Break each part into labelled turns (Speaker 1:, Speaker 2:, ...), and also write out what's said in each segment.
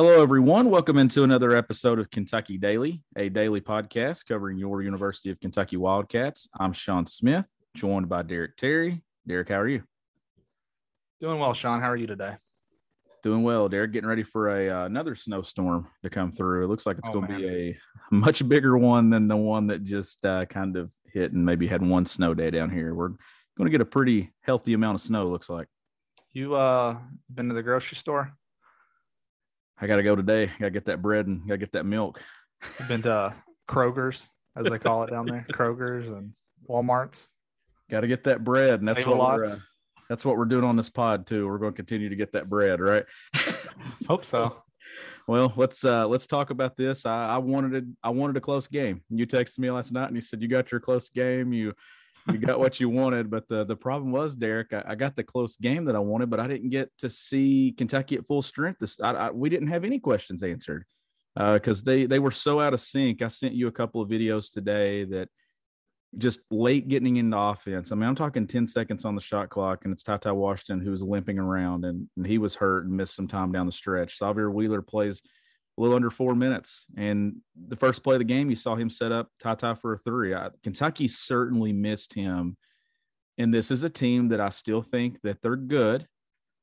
Speaker 1: Hello, everyone. Welcome into another episode of Kentucky Daily, a daily podcast covering your University of Kentucky Wildcats. I'm Sean Smith, joined by Derek Terry. Derek, how are you?
Speaker 2: Doing well, Sean. How are you today?
Speaker 1: Doing well, Derek. Getting ready for a uh, another snowstorm to come through. It looks like it's oh, going to be a much bigger one than the one that just uh, kind of hit and maybe had one snow day down here. We're going to get a pretty healthy amount of snow. Looks like.
Speaker 2: You uh been to the grocery store?
Speaker 1: I got to go today. Got to get that bread and got to get that milk.
Speaker 2: I've been to Kroger's, as they call it down there, Kroger's and Walmart's.
Speaker 1: Got to get that bread, and that's what we're, uh, that's what we're doing on this pod too. We're going to continue to get that bread, right?
Speaker 2: Hope so.
Speaker 1: Well, let's uh let's talk about this. I, I wanted a, I wanted a close game. You texted me last night and you said you got your close game. You you got what you wanted. But the the problem was, Derek, I, I, got the close game that I wanted, but I didn't get to see Kentucky at full strength. This I, I, we didn't have any questions answered because uh, they they were so out of sync. I sent you a couple of videos today that just late getting into offense. I mean, I'm talking 10 seconds on the shot clock, and it's Ty Ty Washington who was limping around and, and he was hurt and missed some time down the stretch. Sahvir Wheeler plays a little under four minutes. And the first play of the game, you saw him set up Ty for a three. I, Kentucky certainly missed him. And this is a team that I still think that they're good.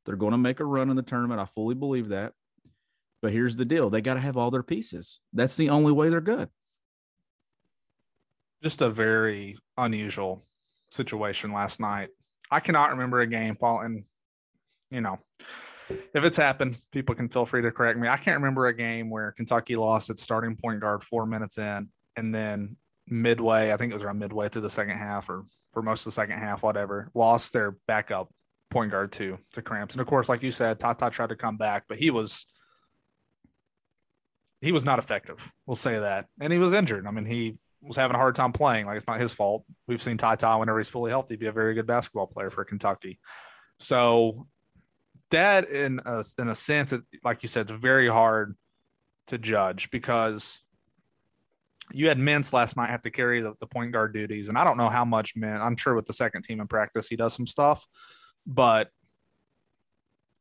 Speaker 1: They're going to make a run in the tournament. I fully believe that. But here's the deal they got to have all their pieces. That's the only way they're good.
Speaker 2: Just a very unusual situation last night. I cannot remember a game falling, you know, if it's happened, people can feel free to correct me. I can't remember a game where Kentucky lost its starting point guard four minutes in, and then midway, I think it was around midway through the second half, or for most of the second half, whatever, lost their backup point guard too to cramps. And of course, like you said, Tata tried to come back, but he was he was not effective. We'll say that, and he was injured. I mean, he was having a hard time playing. Like it's not his fault. We've seen Ty whenever he's fully healthy be a very good basketball player for Kentucky. So that in a, in a sense, it, like you said, it's very hard to judge because you had Mintz last night have to carry the, the point guard duties, and I don't know how much Mint. I'm sure with the second team in practice he does some stuff, but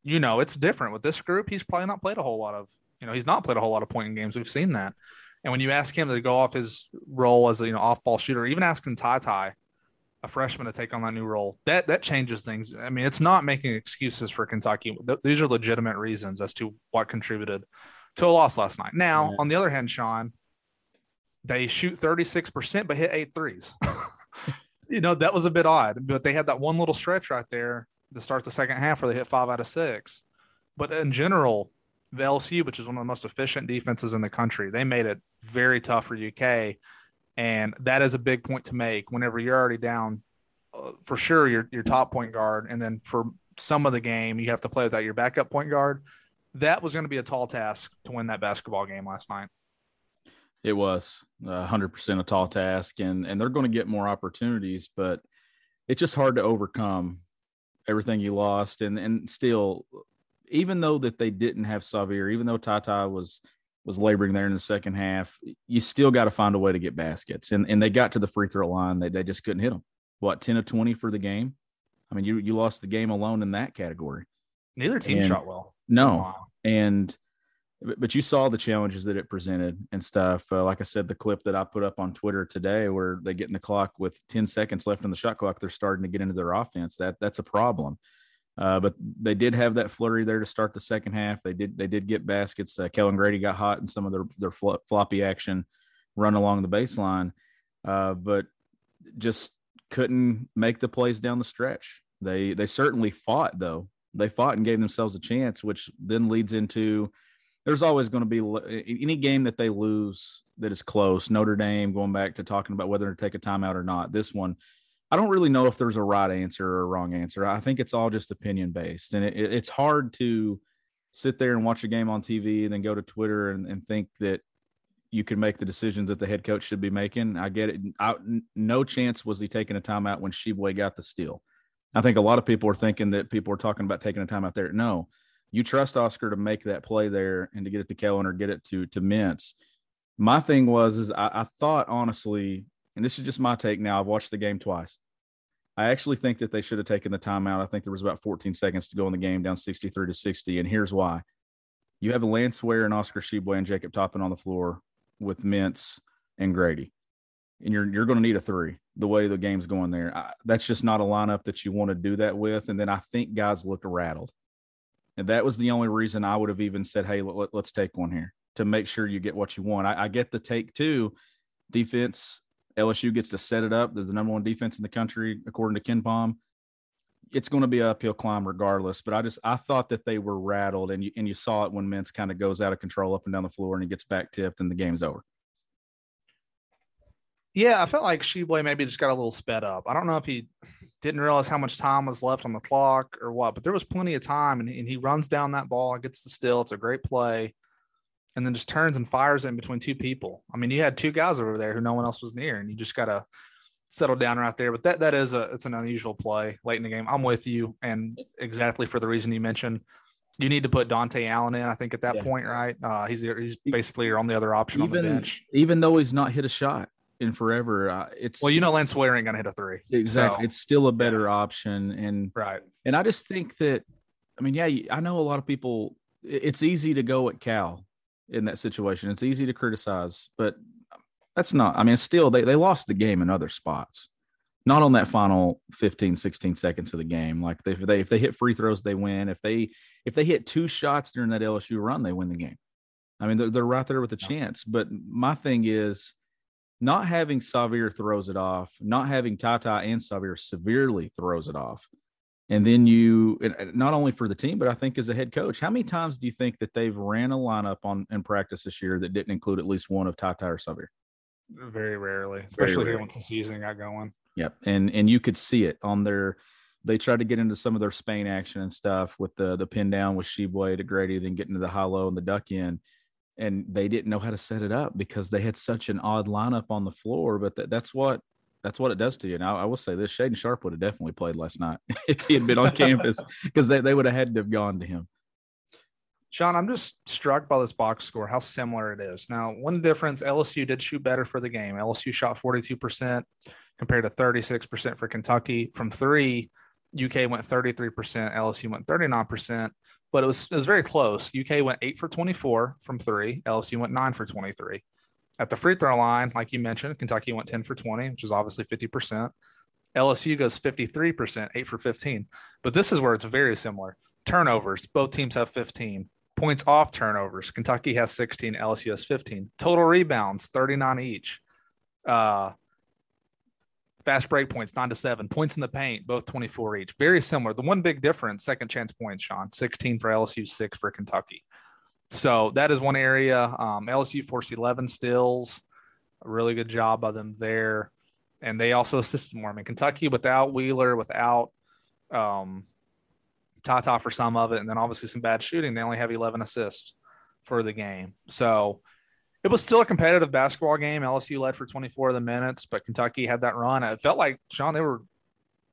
Speaker 2: you know it's different with this group. He's probably not played a whole lot of you know he's not played a whole lot of point in games. We've seen that, and when you ask him to go off his role as a you know off ball shooter, even asking Ty Ty a freshman to take on that new role, that that changes things. I mean, it's not making excuses for Kentucky. these are legitimate reasons as to what contributed to a loss last night. Now, yeah. on the other hand, Sean, they shoot 36% but hit eight threes. you know, that was a bit odd, but they had that one little stretch right there to start the second half where they hit five out of six. But in general, the LSU, which is one of the most efficient defenses in the country, they made it very tough for UK and that is a big point to make whenever you're already down uh, for sure your your top point guard. And then for some of the game you have to play without your backup point guard. That was going to be a tall task to win that basketball game last night.
Speaker 1: It was uh, 100% a tall task. And and they're going to get more opportunities but it's just hard to overcome everything you lost. And and still even though that they didn't have Sahvir, even though Tata was was laboring there in the second half. You still got to find a way to get baskets, and and they got to the free throw line. They they just couldn't hit them. What ten of twenty for the game? I mean, you you lost the game alone in that category.
Speaker 2: Neither team and, shot well.
Speaker 1: No, wow. and but you saw the challenges that it presented and stuff. Uh, like I said, the clip that I put up on Twitter today, where they get in the clock with ten seconds left on the shot clock, they're starting to get into their offense. That that's a problem. Uh, but they did have that flurry there to start the second half. They did they did get baskets. Uh, Kellan Grady got hot in some of their their floppy action run along the baseline, uh, but just couldn't make the plays down the stretch. They they certainly fought though. They fought and gave themselves a chance, which then leads into there's always going to be any game that they lose that is close. Notre Dame going back to talking about whether to take a timeout or not. This one I don't really know if there's a right answer or a wrong answer. I think it's all just opinion based, and it, it's hard to sit there and watch a game on TV and then go to Twitter and, and think that you can make the decisions that the head coach should be making. I get it. I, no chance was he taking a timeout when Tshiebwe got the steal. I think a lot of people are thinking that people are talking about taking a timeout there. No, you trust Oscar to make that play there and to get it to Kellan or get it to to Mintz. My thing was is I, I thought honestly, and this is just my take. Now I've watched the game twice. I actually think that they should have taken the timeout. I think there was about 14 seconds to go in the game, down 63 to 60. And here's why You have Lance Ware and Oscar Tshiebwe and Jacob Toppin on the floor with Mintz and Grady, and you're you're going to need a three. The way the game's going there, I, that's just not a lineup that you want to do that with. And then I think guys looked rattled, and that was the only reason I would have even said, "Hey, let, us take one here to make sure you get what you want." I, I get the take two defense. LSU gets to set it up. There's the number one defense in the country according to KenPom. it's going to be an uphill climb regardless. But I just I thought that they were rattled, and you and you saw it when Mintz kind of goes out of control up and down the floor, and he gets back tipped, and the game's over.
Speaker 2: Yeah, I felt like Tshiebwe maybe just got a little sped up. I don't know if he didn't realize how much time was left on the clock or what, but there was plenty of time, and, and he runs down that ball, gets the steal. It's a great play, and then just turns and fires in between two people. I mean, you had two guys over there who no one else was near, and you just got to settle down right there. But that that is a it's an unusual play late in the game. I'm with you, and exactly for the reason you mentioned. You need to put Dontaie Allen in, I think, at that yeah. point, right? Uh, he's he's basically your only other option
Speaker 1: even,
Speaker 2: on the bench.
Speaker 1: Even though he's not hit a shot in forever, uh, it's
Speaker 2: well, you know, Lance Ware ain't gonna hit a three.
Speaker 1: Exactly, so. it's still a better option, and
Speaker 2: right.
Speaker 1: And I just think that, I mean, yeah, I know a lot of people. It's easy to go at Cal in that situation. It's easy to criticize, but that's not, I mean, still, they, they lost the game in other spots, not on that final 15, 16 seconds of the game. Like they, if they, if they hit free throws, they win. If they, if they hit two shots during that LSU run, they win the game. I mean, they're, they're right there with a chance. But my thing is, not having Sahvir throws it off, not having Tata and Sahvir severely throws it off. And then you, not only for the team, but I think as a head coach, how many times do you think that they've ran a lineup on in practice this year that didn't include at least one of Tata or Sahvir?
Speaker 2: Very rarely, especially Very once the season got going.
Speaker 1: Yep, and and you could see it on their. They tried to get into some of their Spain action and stuff with the the pin down with Tshiebwe to Grady, then get into the high low and the duck in, and they didn't know how to set it up because they had such an odd lineup on the floor. But that, that's what that's what it does to you. Now I will say this: Shaedon Sharpe would have definitely played last night if he had been on campus because they, they would have had to have gone to him.
Speaker 2: Sean, I'm just struck by this box score, how similar it is. Now, one difference LSU did shoot better for the game. LSU shot 42% compared to 36% for Kentucky. From three, UK went 33%, LSU went 39%, but it was, it was very close. UK went eight for 24 from three, LSU went nine for 23. At the free throw line, like you mentioned, Kentucky went 10 for 20, which is obviously 50%. LSU goes 53%, eight for 15. But this is where it's very similar. Turnovers, both teams have 15 points off turnovers. Kentucky has 16, LSU has 15. Total rebounds, 39 each. Uh, fast break points, nine to seven. Points in the paint, both 24 each. Very similar. The one big difference, second chance points, Sean, 16 for LSU, six for Kentucky. So that is one area. Um, LSU forced 11 stills. A really good job by them there. And they also assisted more. I mean, Kentucky without Wheeler, without um, Tata for some of it, and then obviously some bad shooting. They only have 11 assists for the game. So it was still a competitive basketball game. LSU led for 24 of the minutes, but Kentucky had that run. It felt like, Sean, they were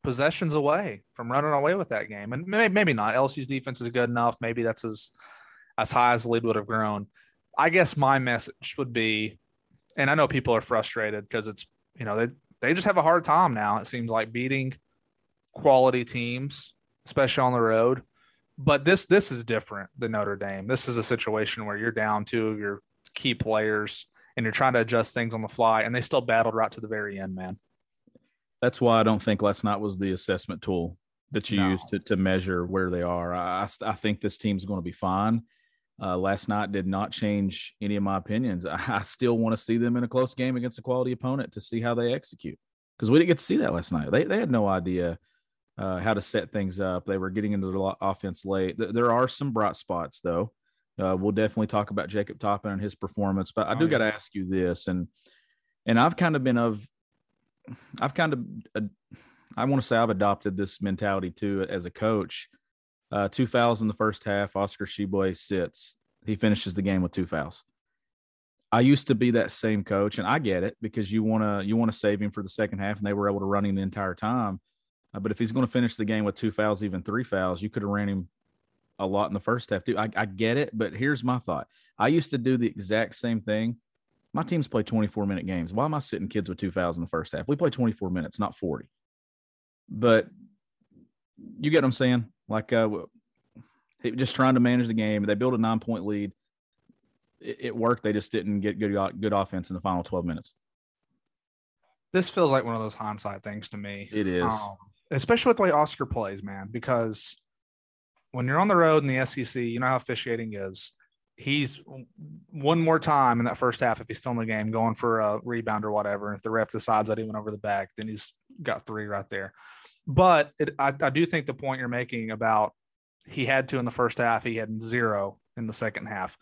Speaker 2: possessions away from running away with that game. And maybe, maybe not. LSU's defense is good enough. Maybe that's as, as high as the lead would have grown. I guess my message would be, and I know people are frustrated because it's, you know, they, they just have a hard time now. It seems like beating quality teams especially on the road. But this this is different than Notre Dame. This is a situation where you're down two of your key players and you're trying to adjust things on the fly, and they still battled right to the very end, man.
Speaker 1: That's why I don't think last night was the assessment tool that you no. use to, to measure where they are. I, I think this team's going to be fine. Uh, last night did not change any of my opinions. I, I still want to see them in a close game against a quality opponent to see how they execute because we didn't get to see that last night. They, they had no idea uh, how to set things up. They were getting into the offense late. There are some bright spots, though. Uh, we'll definitely talk about Jacob Toppin and his performance, but I do oh, yeah. got to ask you this, and and I've kind of been of, I've kind of, I want to say I've adopted this mentality too as a coach. Uh, two fouls in the first half. Oscar Tshiebwe sits. He finishes the game with two fouls. I used to be that same coach, and I get it because you want to you want to save him for the second half, and they were able to run him the entire time. Uh, but if he's going to finish the game with two fouls, even three fouls, you could have ran him a lot in the first half too. I, I get it, but here's my thought. I used to do the exact same thing. My teams play 24 minute games. Why am I sitting kids with two fouls in the first half? We play 24 minutes, not 40. But you get what I'm saying? Like, uh, just trying to manage the game. They built a nine point lead. It, it worked. They just didn't get good good offense in the final twelve minutes.
Speaker 2: This feels like one of those hindsight things to me.
Speaker 1: It is, um,
Speaker 2: especially with the way Oscar plays, man. Because when you're on the road in the SEC, you know how officiating is he's one more time in that first half if he's still in the game going for a rebound or whatever. And if the ref decides that he went over the back, then he's got three right there. But it, I, I do think the point you're making about he had to in the first half, he had zero in the second half.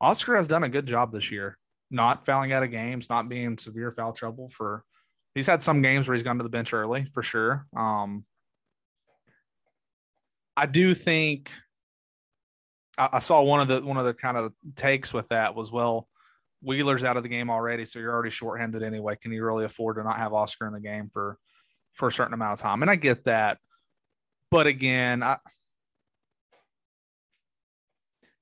Speaker 2: Oscar has done a good job this year, not fouling out of games, not being in severe foul trouble for. He's had some games where he's gone to the bench early for sure. Um, I do think I, I saw one of the one of the kind of takes with that was well, Wheeler's out of the game already, so you're already shorthanded anyway. Can you really afford to not have Oscar in the game for for a certain amount of time? And I get that, but again, I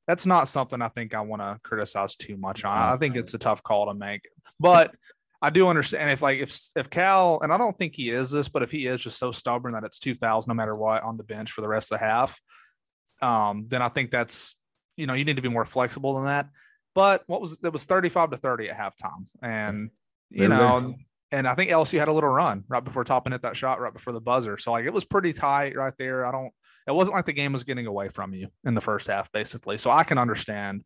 Speaker 2: that's not something I think I want to criticize too much on. I think it's a tough call to make, but I do understand if like if if Cal and I don't think he is this, but if he is just so stubborn that it's two fouls no matter what on the bench for the rest of the half, um, then I think that's you know you need to be more flexible than that. But what was it was 35 to 30 at halftime, and you know, and I think LSU had a little run right before Toppin hit that shot right before the buzzer. So like it was pretty tight right there. I don't. It wasn't like the game was getting away from you in the first half, basically. So I can understand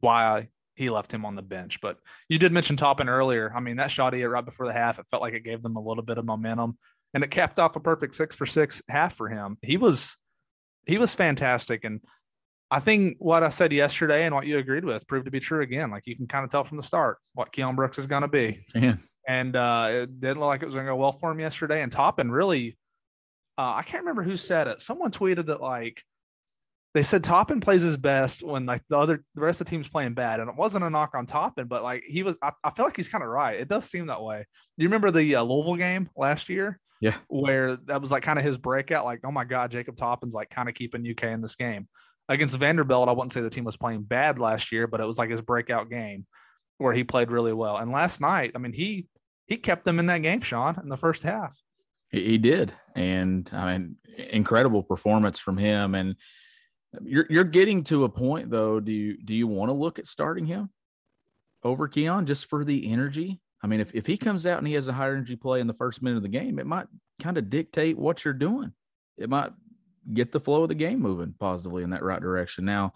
Speaker 2: why he left him on the bench. But you did mention Toppin earlier. I mean, that shot he hit right before the half, it felt like it gave them a little bit of momentum, and it capped off a perfect six for six half for him. He was he was fantastic. And I think what I said yesterday and what you agreed with proved to be true again. Like you can kind of tell from the start what Keion Brooks is going to be.
Speaker 1: Yeah.
Speaker 2: And uh, it didn't look like it was going to go well for him yesterday. And Toppin really, uh, I can't remember who said it. Someone tweeted that like they said Toppin plays his best when like the other the rest of the team's playing bad, and it wasn't a knock on Toppin, but like he was. I, I feel like he's kind of right. It does seem that way. Do you remember the uh, Louisville game last year?
Speaker 1: Yeah.
Speaker 2: Where that was like kind of his breakout, like, oh my God, Jacob Toppin's like kind of keeping UK in this game. Against Vanderbilt, I wouldn't say the team was playing bad last year, but it was like his breakout game where he played really well. And last night, I mean, he he kept them in that game, Sean, in the first half.
Speaker 1: He did. And I mean, incredible performance from him. And you're you're getting to a point though. Do you do you want to look at starting him over Keion just for the energy? I mean, if, if he comes out and he has a higher energy play in the first minute of the game, it might kind of dictate what you're doing. It might get the flow of the game moving positively in that right direction. Now,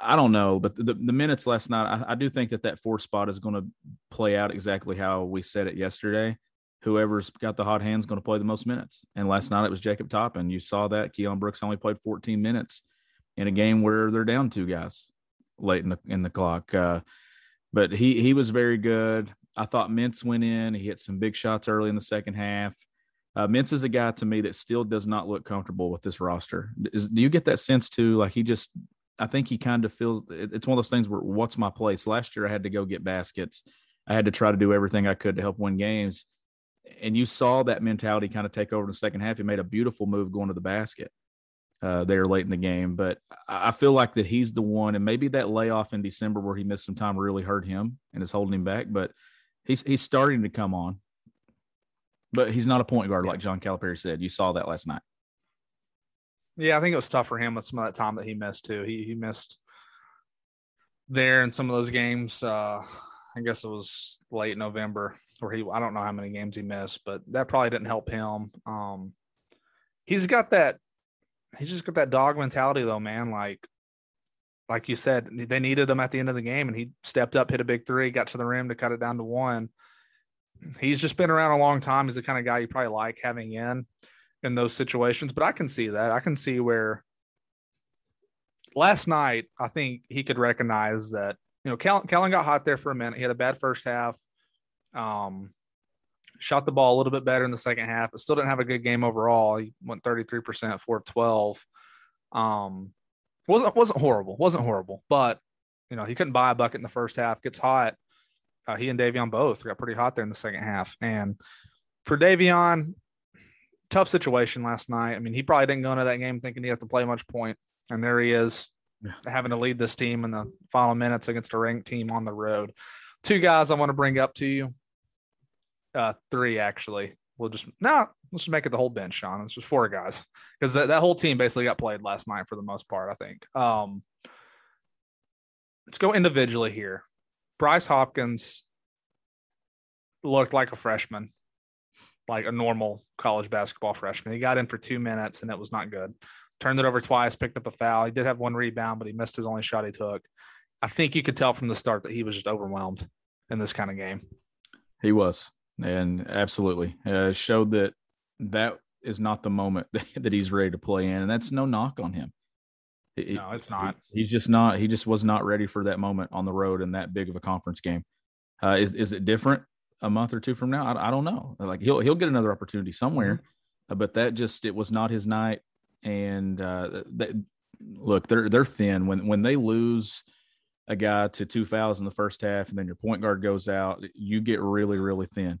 Speaker 1: I don't know, but the, the minutes last night, I, I do think that that fourth spot is going to play out exactly how we said it yesterday. Whoever's got the hot hand is going to play the most minutes. And last night it was Jacob Toppin. You saw that Keion Brooks only played 14 minutes in a game where they're down two guys late in the in the clock. Uh, but he he was very good. I thought Mintz went in. He hit some big shots early in the second half. Uh, Mintz is a guy to me that still does not look comfortable with this roster. Is, do you get that sense too? Like he just, I think he kind of feels it's one of those things where what's my place? Last year I had to go get baskets. I had to try to do everything I could to help win games. And you saw that mentality kind of take over in the second half. He made a beautiful move going to the basket uh, there late in the game. But I feel like that he's the one, and maybe that layoff in December where he missed some time really hurt him and is holding him back. But he's he's starting to come on, but he's not a point guard like John Calipari said. You saw that last night.
Speaker 2: Yeah, I think it was tough for him with some of that time that he missed too. He he missed there in some of those games. Uh, I guess it was late November where he I don't know how many games he missed, but that probably didn't help him. Um, he's got that he's just got that dog mentality though, man. Like like you said, they needed him at the end of the game, and he stepped up, hit a big three, got to the rim to cut it down to one. He's just been around a long time. He's the kind of guy you probably like having in in those situations. But I can see that. I can see where last night I think he could recognize that you know Kellan got hot there for a minute. He had a bad first half. Um, shot the ball a little bit better in the second half, but still didn't have a good game overall. He went 33%, 4 of 12. Um, wasn't wasn't horrible, wasn't horrible, but you know he couldn't buy a bucket in the first half. Gets hot. Uh, he and Davion both got pretty hot there in the second half. And for Davion, tough situation last night. I mean, he probably didn't go into that game thinking he had to play much point, and there he is yeah. having to lead this team in the final minutes against a ranked team on the road. Two guys I want to bring up to you. Uh, three actually. We'll just no let's just make it the whole bench, Sean. It's just four guys because that, that whole team basically got played last night for the most part. I think. Um, let's go individually here. Bryce Hopkins looked like a freshman, like a normal college basketball freshman. He got in for two minutes and it was not good. Turned it over twice, picked up a foul. He did have one rebound, but he missed his only shot he took. I think you could tell from the start that he was just overwhelmed in this kind of game.
Speaker 1: He was, and absolutely uh, showed that that is not the moment that he's ready to play in, and that's no knock on him.
Speaker 2: It, no, it's not.
Speaker 1: He's just not. He just was not ready for that moment on the road in that big of a conference game. Uh, is is it different a month or two from now? I, I don't know. Like he'll he'll get another opportunity somewhere, mm-hmm. uh, but that just it was not his night. And uh, they, look, they're they're thin when when they lose a guy to two fouls in the first half, and then your point guard goes out. You get really really thin.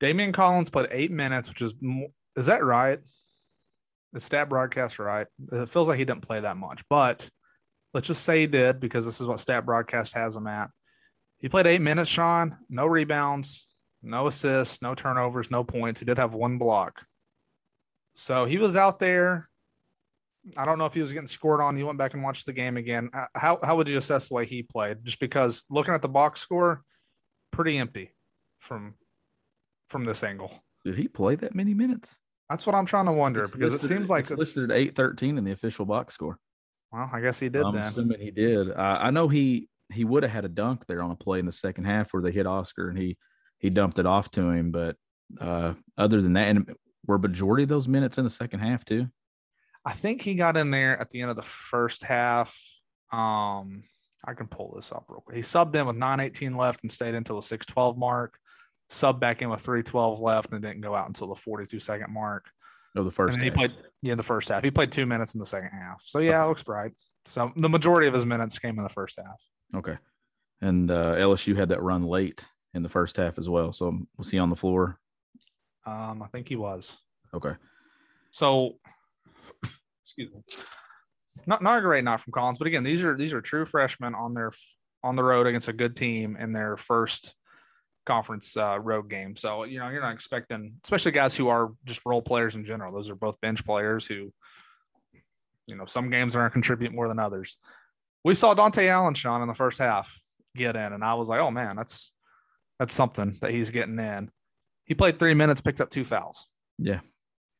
Speaker 2: Daimion Collins played eight minutes, which is, is that right? The stat broadcast right? It feels like he didn't play that much, but let's just say he did because this is what stat broadcast has him at. He played eight minutes, Sean, no rebounds, no assists, no turnovers, no points. He did have one block. So he was out there I don't know if he was getting scored on. You went back and watched the game again. Uh, how how would you assess the way he played? Just because looking at the box score, pretty empty from from this angle.
Speaker 1: Did he play that many minutes?
Speaker 2: That's what I'm trying to wonder it's because
Speaker 1: listed,
Speaker 2: it seems like
Speaker 1: it's listed at eight thirteen in the official box score.
Speaker 2: Well, I guess he did.
Speaker 1: I'm
Speaker 2: then.
Speaker 1: assuming he did. Uh, I know he he would have had a dunk there on a play in the second half where they hit Oscar and he he dumped it off to him. But uh, other than that, and were majority of those minutes in the second half too?
Speaker 2: I think he got in there at the end of the first half. Um, I can pull this up real quick. He subbed in with 918 left and stayed until the 612 mark. Subbed back in with 312 left and didn't go out until the 42 second mark.
Speaker 1: Oh, the first.
Speaker 2: And he played yeah the first half. He played two minutes in the second half. So yeah, it looks bright. So the majority of his minutes came in the first half.
Speaker 1: Okay, and uh, LSU had that run late in the first half as well. So was he on the floor?
Speaker 2: Um, I think he was.
Speaker 1: Okay.
Speaker 2: So excuse me. Not not a great night from Collins, but again, these are these are true freshmen on their on the road against a good team in their first conference uh, road game. So you know you're not expecting, especially guys who are just role players in general. Those are both bench players who, you know, some games are going to contribute more than others. We saw Dontaie Allen, Sean, in the first half get in, and I was like, oh man, that's that's something that he's getting in. He played three minutes, picked up two fouls.
Speaker 1: Yeah,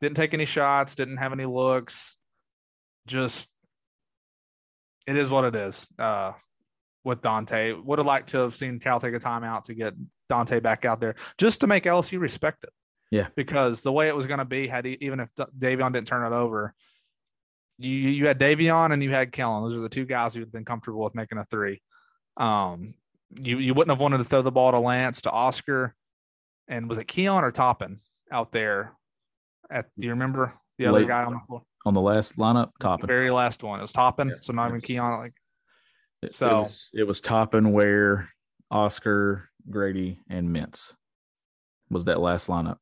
Speaker 2: didn't take any shots, didn't have any looks just it is what it is uh, with Dontaie. Would have liked to have seen Cal take a timeout to get Dontaie back out there just to make LSU respect it.
Speaker 1: Yeah,
Speaker 2: because the way it was going to be, had he, even if Davion didn't turn it over, you you had Davion and you had Kellan. Those are the two guys who'd been comfortable with making a three. Um, you you wouldn't have wanted to throw the ball to Lance to Oscar, and was it Keion or Toppin out there? At do you remember the other Late. guy on the floor?
Speaker 1: on the last lineup, Toppin.
Speaker 2: Very last one. It was Toppin, yeah. so not even Keion. Like
Speaker 1: it, so, it was, it was Toppin, Ware, Oscar, Grady, and Mintz. Was that last lineup?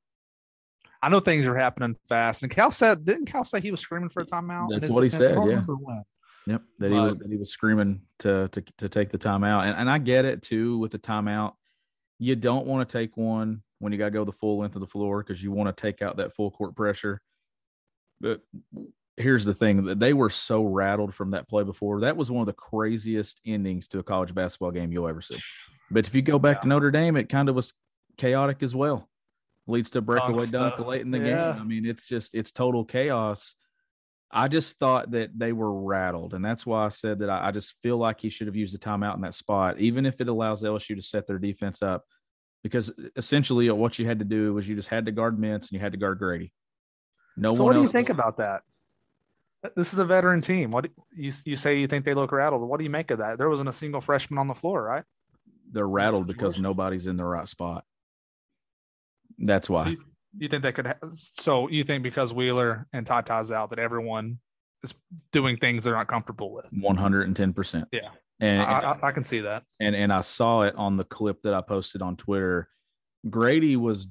Speaker 2: I know things are happening fast. And Cal said, didn't Cal say he was screaming for a timeout?
Speaker 1: That's what defense? he said. Yeah. Yep. That he was that he was screaming to to to take the timeout. And and I get it too with the timeout. You don't want to take one when you got to go the full length of the floor because you want to take out that full court pressure. But here's the thing that they were so rattled from that play before. That was one of the craziest endings to a college basketball game you'll ever see. But if you go back yeah. to Notre Dame, it kind of was chaotic as well. leads to a breakaway dunk late in the yeah. game. I mean, it's just it's total chaos. I just thought that they were rattled, and that's why I said that I, I just feel like he should have used a timeout in that spot, even if it allows LSU to set their defense up. Because essentially, what you had to do was you just had to guard Mintz and you had to guard Grady.
Speaker 2: No so one. What do you think was... about that? This is a veteran team. What you you say you think they look rattled? What do you make of that? There wasn't a single freshman on the floor, right?
Speaker 1: They're rattled because nobody's in the right spot. That's why.
Speaker 2: So you, you, think they could? Ha- so you think because Wheeler and Tata's out, that everyone is doing things they're not comfortable with?
Speaker 1: One hundred and ten percent.
Speaker 2: Yeah, and I, I, I, can see that.
Speaker 1: And and I saw it on the clip that I posted on Twitter. Grady was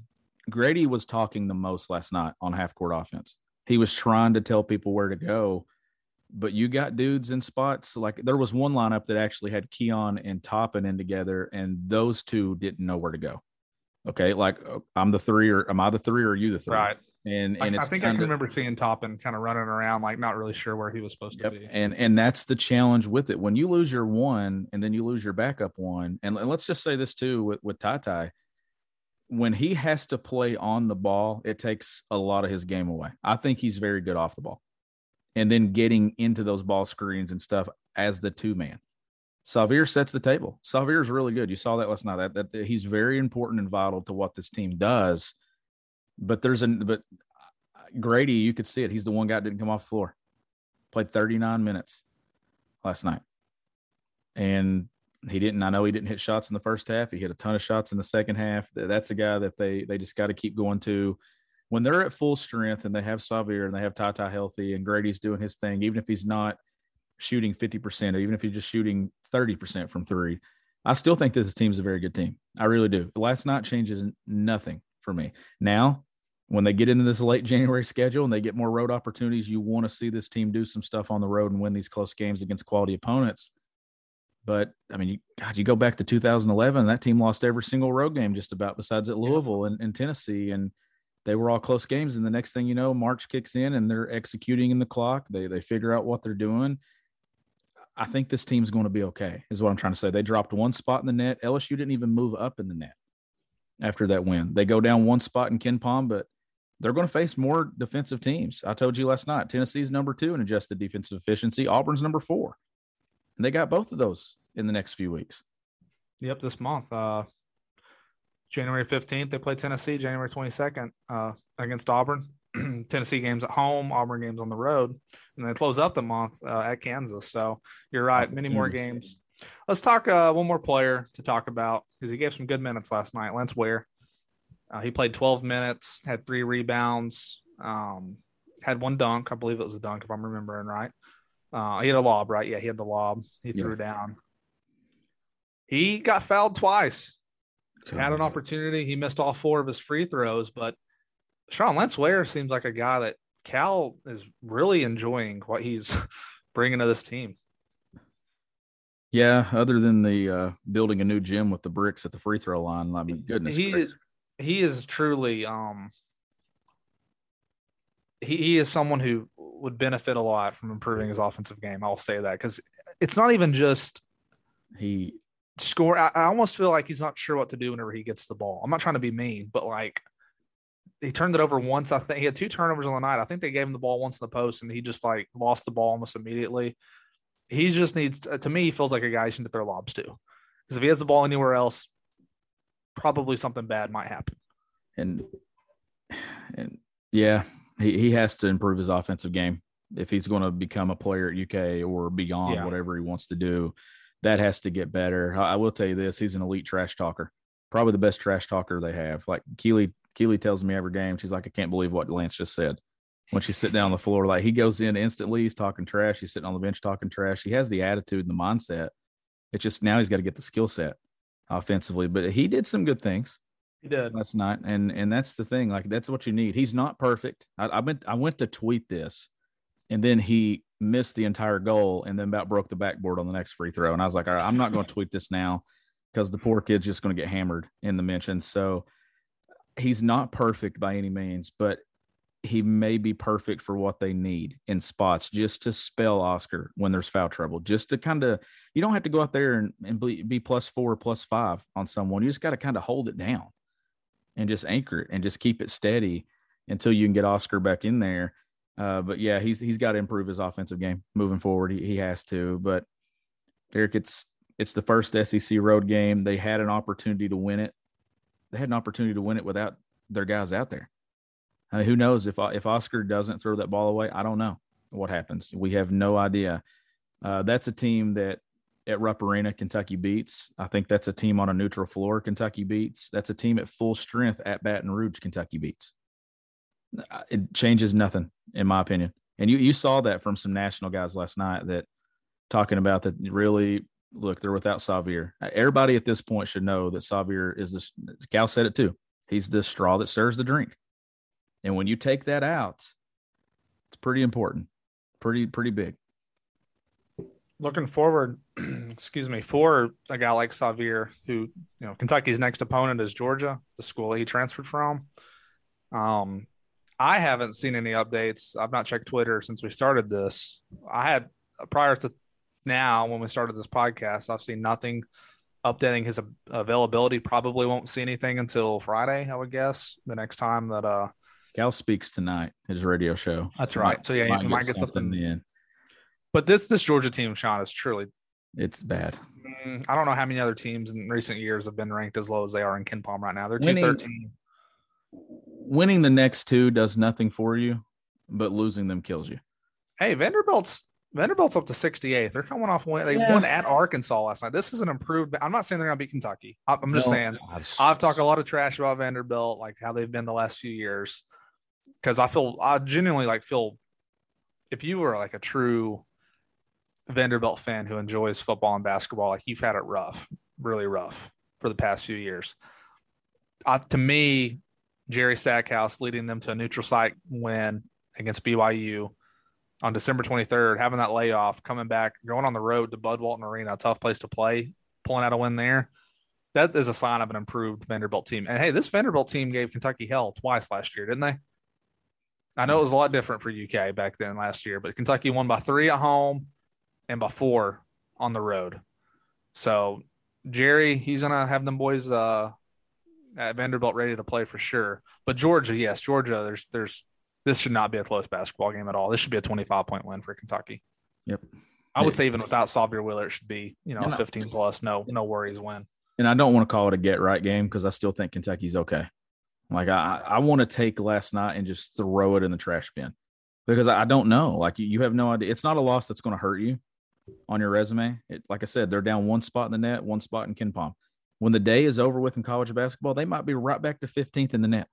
Speaker 1: Grady was talking the most last night on half court offense. He was trying to tell people where to go, but you got dudes in spots like there was one lineup that actually had Keion and Toppin in together, and those two didn't know where to go. Okay, like uh, I'm the three, or am I the three, or are you the three?
Speaker 2: Right.
Speaker 1: And
Speaker 2: and I, I think I can remember seeing Toppin kind of running around, like not really sure where he was supposed yep. to be.
Speaker 1: And and that's the challenge with it. When you lose your one, and then you lose your backup one, and, and let's just say this too with with Ty Ty when he has to play on the ball, it takes a lot of his game away. I think he's very good off the ball. And then getting into those ball screens and stuff as the two man. Sahvir sets the table. Sahvir is really good. You saw that last night. That, that, that, he's very important and vital to what this team does. But there's a but Grady, you could see it. He's the one guy that didn't come off the floor. Played 39 minutes last night. And he didn't. I know he didn't hit shots in the first half. He hit a ton of shots in the second half. That's a guy that they they just got to keep going to. When they're at full strength and they have Sahvir and they have Tata healthy and Grady's doing his thing, even if he's not shooting 50%, or even if he's just shooting 30% from three, I still think this team's a very good team. I really do. Last night changes nothing for me. Now, when they get into this late January schedule and they get more road opportunities, you want to see this team do some stuff on the road and win these close games against quality opponents. But I mean, you, God, you go back to 2011, that team lost every single road game just about, besides at Louisville and, and Tennessee, and they were all close games. And the next thing you know, March kicks in and they're executing in the clock. They they figure out what they're doing. I think this team's going to be okay. Is what I'm trying to say. They dropped one spot in the net. LSU didn't even move up in the net after that win. They go down one spot in KenPom, but they're going to face more defensive teams. I told you last night, Tennessee's number two in adjusted defensive efficiency. Auburn's number four. And they got both of those in the next few weeks.
Speaker 2: Yep, this month. Uh, January 15th, they play Tennessee. January 22nd uh, against Auburn. Tennessee games at home, Auburn games on the road, and they close out the month uh, at Kansas. So you're right, many more games. Let's talk uh, one more player to talk about because he gave some good minutes last night. Lance Ware. Uh, he played 12 minutes, had three rebounds, um, had one dunk. I believe it was a dunk, if I'm remembering right. Uh, he had a lob, right? Yeah, he had the lob. He threw yeah. down. He got fouled twice. Had an opportunity. He missed all four of his free throws, but Sean Lance Ware seems like a guy that Cal is really enjoying what he's bringing to this team.
Speaker 1: Yeah, other than the uh, building a new gym with the bricks at the free throw line, I mean, goodness,
Speaker 2: he is, he is truly um, he, he is someone who would benefit a lot from improving his offensive game. I'll say that because it's not even just
Speaker 1: he
Speaker 2: score. I, I, almost feel like he's not sure what to do whenever he gets the ball. I'm not trying to be mean, but like he turned it over once. I think he had two turnovers on the night. I think they gave him the ball once in the post, and he just like lost the ball almost immediately. He just needs to, to me. He feels like a guy should throw lobs to because if he has the ball anywhere else, probably something bad might happen.
Speaker 1: And and yeah, he, he has to improve his offensive game if he's going to become a player at UK or beyond yeah. whatever he wants to do. That has to get better. I, I, will tell you this: he's an elite trash talker, probably the best trash talker they have. Like Keely, Keely tells me every game, she's like, "I can't believe what Lance just said." When she sit down on the floor, like he goes in instantly, he's talking trash. He's sitting on the bench talking trash. He has the attitude and the mindset. It's just now he's got to get the skill set offensively. But he did some good things.
Speaker 2: He did
Speaker 1: last night, and and that's the thing. Like that's what you need. He's not perfect. I, I went I went to tweet this, and then he missed the entire goal, and then about broke the backboard on the next free throw. And I was like, all right, I'm not going to tweet this now because the poor kid's just going to get hammered in the mention. So he's not perfect by any means, but he may be perfect for what they need in spots just to spell Oscar when there's foul trouble, just to kind of, you don't have to go out there and, and be plus four, plus five on someone. You just got to kind of hold it down and just anchor it and just keep it steady until you can get Oscar back in there. Uh, but yeah, he's he's got to improve his offensive game moving forward. He, he has to. But Derek, it's it's the first SEC road game. They had an opportunity to win it. They had an opportunity to win it without their guys out there. I mean, who knows if if Oscar doesn't throw that ball away? I don't know what happens. We have no idea. Uh, that's a team that at Rupp Arena, Kentucky beats. I think that's a team on a neutral floor, Kentucky beats. That's a team at full strength at Baton Rouge, Kentucky beats. It changes nothing, in my opinion. And you you saw that from some national guys last night that talking about that really look they're without Sahvir. Everybody at this point should know that Sahvir is this. Cal said it too. He's the straw that stirs the drink. And when you take that out, it's pretty important, pretty pretty big.
Speaker 2: Looking forward, excuse me, for a guy like Sahvir, who you know Kentucky's next opponent is Georgia, the school he transferred from. Um, I haven't seen any updates. I've not checked Twitter since we started this. I had prior to now when we started this podcast, I've seen nothing updating his availability. Probably won't see anything until Friday, I would guess. The next time that uh
Speaker 1: Cal speaks tonight, his radio show.
Speaker 2: That's right. Might, so yeah, you might get something, something in. But this this Georgia team, Sean, is truly
Speaker 1: it's bad.
Speaker 2: Mm, I don't know how many other teams in recent years have been ranked as low as they are in KenPom right now. They're two thirteen.
Speaker 1: Winning the next two does nothing for you, but losing them kills you.
Speaker 2: Hey, Vanderbilt's Vanderbilt's up to 68th. They're coming off win. They yeah. won at Arkansas last night. This is an improved. I'm not saying they're going to beat Kentucky. I'm just no, saying gosh. I've talked a lot of trash about Vanderbilt, like how they've been the last few years, because I feel I genuinely like feel if you were like a true Vanderbilt fan who enjoys football and basketball, like you've had it rough, really rough for the past few years. Uh, to me, Jerry Stackhouse leading them to a neutral site win against BYU on December 23rd, having that layoff, coming back, going on the road to Bud Walton Arena, tough place to play, pulling out a win there. That is a sign of an improved Vanderbilt team. And hey, this Vanderbilt team gave Kentucky hell twice last year, didn't they? I know it was a lot different for UK back then last year, but Kentucky won by three at home and by four on the road. So Jerry, he's gonna have them boys uh, at Vanderbilt ready to play for sure. But Georgia, yes, Georgia, there's there's this should not be a close basketball game at all. This should be a 25 point win for Kentucky.
Speaker 1: Yep.
Speaker 2: I would say even without Sahvir Wheeler, it should be, you know, 15 plus, no, no worries win.
Speaker 1: And I don't want to call it a get right game because I still think Kentucky's okay. Like I, I want to take last night and just throw it in the trash bin because I don't know. Like you, you have no idea. It's not a loss that's going to hurt you on your resume. It, like I said, they're down one spot in the net, one spot in KenPom. When the day is over with in college basketball, they might be right back to 15th in the net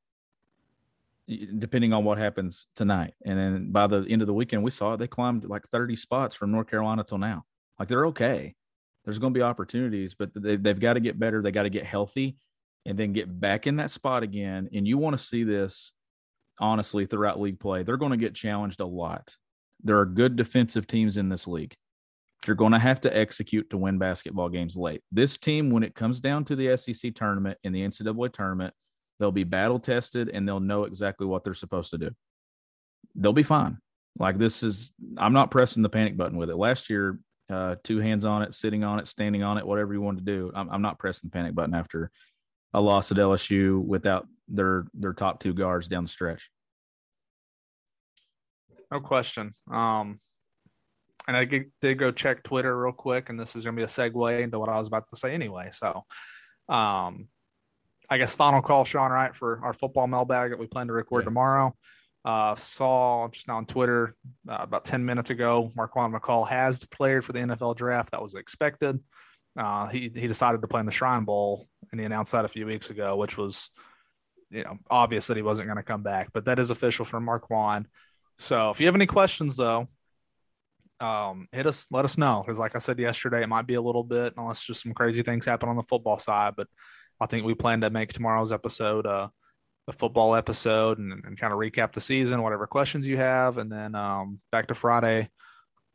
Speaker 1: depending on what happens tonight. And then by the end of the weekend, we saw it. They climbed like 30 spots from North Carolina till now. Like they're okay. There's going to be opportunities, but they, they've got to get better. They got to get healthy and then get back in that spot again. And you want to see this honestly throughout league play. They're going to get challenged a lot. There are good defensive teams in this league. You're going to have to execute to win basketball games late. This team, when it comes down to the SEC tournament and the NCAA tournament, They'll be battle tested and they'll know exactly what they're supposed to do. They'll be fine. Like this is, I'm not pressing the panic button with it. Last year, uh, two hands on it, sitting on it, standing on it, whatever you want to do. I'm, I'm not pressing the panic button after a loss at LSU without their their top two guards down the stretch.
Speaker 2: No question. Um, and I did go check Twitter real quick, and this is going to be a segue into what I was about to say anyway. So, um, I guess final call, Sean, right, for our football mailbag that we plan to record yeah. tomorrow. Uh, saw just now on Twitter uh, about 10 minutes ago, Marquan McCall has declared for the NFL draft. That was expected. Uh, he, he decided to play in the Shrine Bowl, and he announced that a few weeks ago, which was, you know, obvious that he wasn't going to come back. But that is official for Marquan. So if you have any questions, though, um, hit us, let us know. Because like I said yesterday, it might be a little bit, unless just some crazy things happen on the football side. But I think we plan to make tomorrow's episode uh, a football episode and, and kind of recap the season, whatever questions you have, and then um, back to Friday.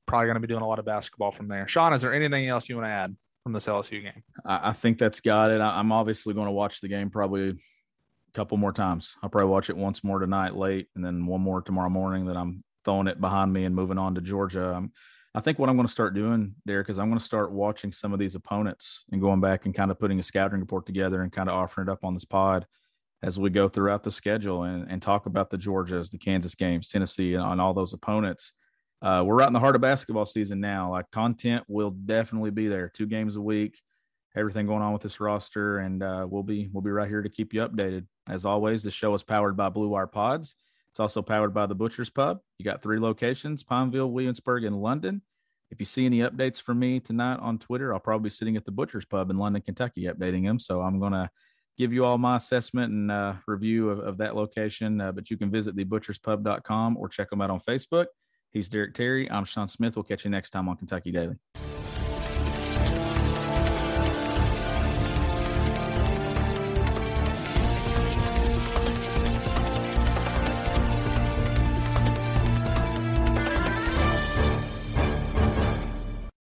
Speaker 2: Probably going to be doing a lot of basketball from there. Sean, is there anything else you want to add from this LSU game?
Speaker 1: I, think that's got it. I, I'm obviously going to watch the game probably a couple more times. I'll probably watch it once more tonight late, and then one more tomorrow morning. That I'm throwing it behind me and moving on to Georgia. I'm, I think what I'm going to start doing, Derek, is I'm going to start watching some of these opponents and going back and kind of putting a scouting report together and kind of offering it up on this pod as we go throughout the schedule and, and talk about the Georgias, the Kansas games, Tennessee, and on all those opponents. Uh, we're right in the heart of basketball season now. Like content will definitely be there. Two games a week, everything going on with this roster, and uh, we'll be we'll be right here to keep you updated. As always, the show is powered by Blue Wire Pods. It's also powered by the Butcher's Pub. You got three locations: Pineville, Williamsburg, and London. If you see any updates from me tonight on Twitter, I'll probably be sitting at the Butcher's Pub in London, Kentucky, updating them. So I'm gonna give you all my assessment and uh, review of, of, that location. Uh, but you can visit thebutcherspub.com or check them out on Facebook. He's Derek Terry. I'm Sean Smith. We'll catch you next time on Kentucky Daily.